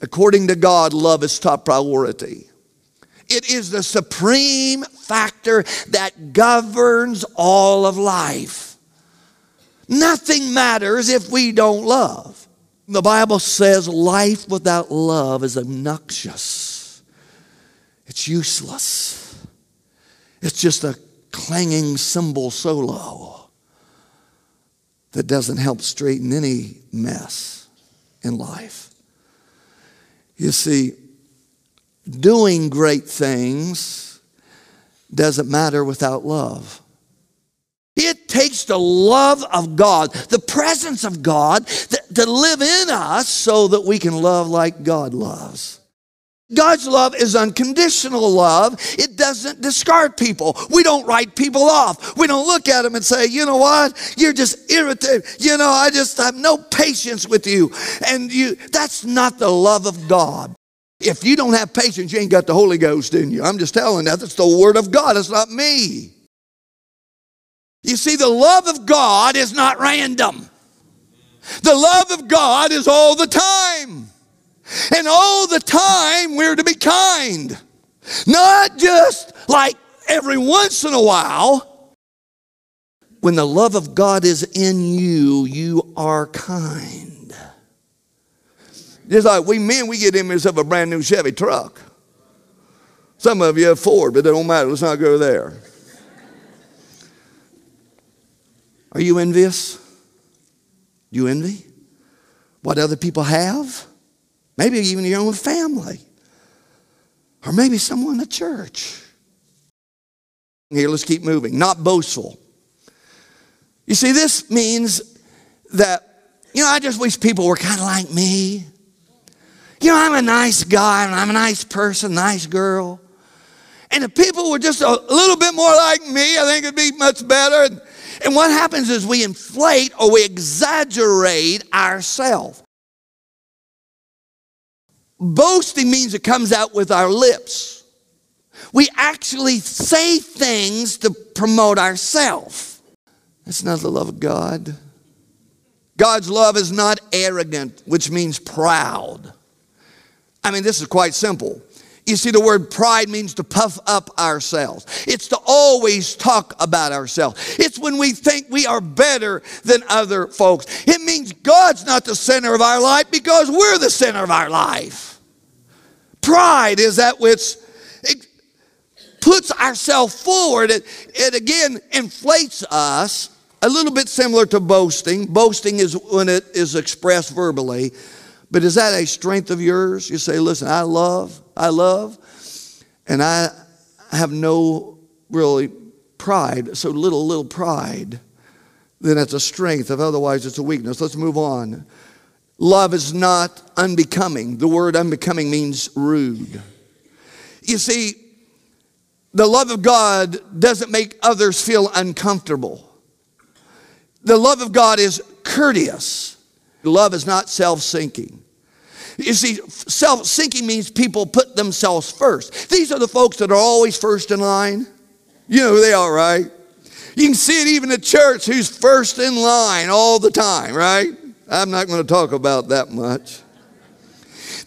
according to God, love is top priority. It is the supreme factor that governs all of life. Nothing matters if we don't love. The Bible says life without love is obnoxious, it's useless, it's just a clanging cymbal solo that doesn't help straighten any mess in life. You see, doing great things doesn't matter without love. It takes the love of God, the presence of God, to live in us so that we can love like God loves. God's love is unconditional love. It doesn't discard people. We don't write people off. We don't look at them and say, you know what? You're just irritated. You know, I just have no patience with you. And you that's not the love of God. If you don't have patience, you ain't got the Holy Ghost in you. I'm just telling you, that's the Word of God. It's not me. You see, the love of God is not random. The love of God is all the time. And all the time we're to be kind. Not just like every once in a while. When the love of God is in you, you are kind. Just like we men, we get images of a brand new Chevy truck. Some of you have Ford, but it don't matter. Let's not go there. Are you envious? Do you envy what other people have? Maybe even your own family. Or maybe someone at church. Here, let's keep moving. Not boastful. You see, this means that, you know, I just wish people were kind of like me. You know, I'm a nice guy and I'm a nice person, nice girl. And if people were just a little bit more like me, I think it'd be much better. And, and what happens is we inflate or we exaggerate ourselves. Boasting means it comes out with our lips. We actually say things to promote ourselves. That's not the love of God. God's love is not arrogant, which means proud. I mean, this is quite simple. You see, the word pride means to puff up ourselves. It's to always talk about ourselves. It's when we think we are better than other folks. It means God's not the center of our life because we're the center of our life. Pride is that which puts ourselves forward. It, it again inflates us, a little bit similar to boasting. Boasting is when it is expressed verbally. But is that a strength of yours? You say, listen, I love, I love, and I have no really pride, so little, little pride, then it's a strength. If otherwise, it's a weakness. Let's move on. Love is not unbecoming. The word unbecoming means rude. You see, the love of God doesn't make others feel uncomfortable. The love of God is courteous. Love is not self sinking. You see, self sinking means people put themselves first. These are the folks that are always first in line. You know who they are, right? You can see it even at church who's first in line all the time, right? I'm not going to talk about that much.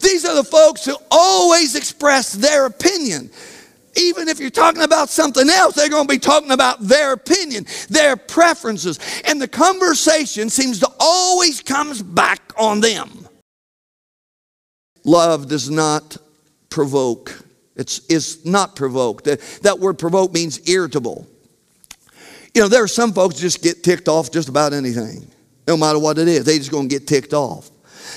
These are the folks who always express their opinion. Even if you're talking about something else, they're going to be talking about their opinion, their preferences. And the conversation seems to always comes back on them. Love does not provoke. It's, it's not provoked. That, that word provoke means irritable. You know, there are some folks just get ticked off just about anything, no matter what it is. They just going to get ticked off.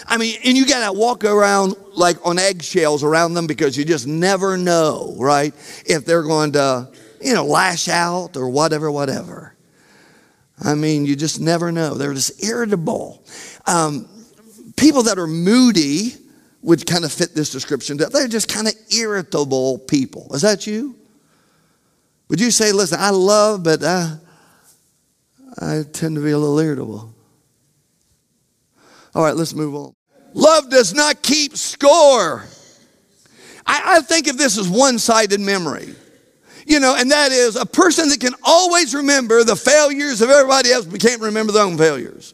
I mean, and you got to walk around like on eggshells around them because you just never know, right? If they're going to, you know, lash out or whatever, whatever. I mean, you just never know. They're just irritable. Um, people that are moody would kind of fit this description. They're just kind of irritable people. Is that you? Would you say, listen, I love, but I, I tend to be a little irritable? All right, let's move on. Love does not keep score. I, I think of this as one sided memory. You know, and that is a person that can always remember the failures of everybody else, but can't remember their own failures.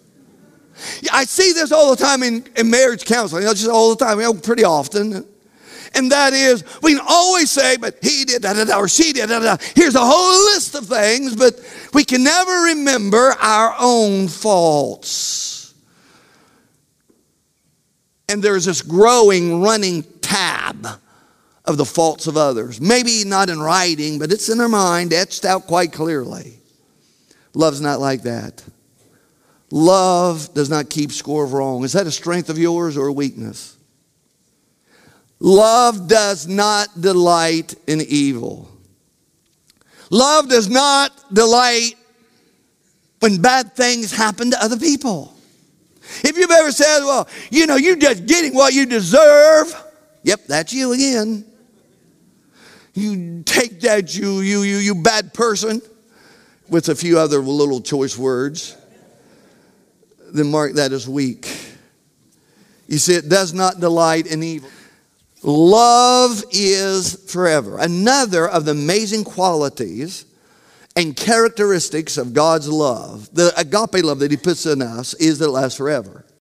I see this all the time in, in marriage counseling, you know, just all the time, you know, pretty often. And that is, we can always say, but he did, da, da, da, or she did, da, da. Here's a whole list of things, but we can never remember our own faults. And there's this growing, running tab of the faults of others. Maybe not in writing, but it's in their mind, etched out quite clearly. Love's not like that. Love does not keep score of wrong. Is that a strength of yours or a weakness? Love does not delight in evil. Love does not delight when bad things happen to other people. If you've ever said, well, you know, you're just getting what you deserve, yep, that's you again. You take that, you, you, you, you bad person, with a few other little choice words, then mark that as weak. You see, it does not delight in evil. Love is forever. Another of the amazing qualities and characteristics of God's love, the agape love that He puts in us, is that it lasts forever.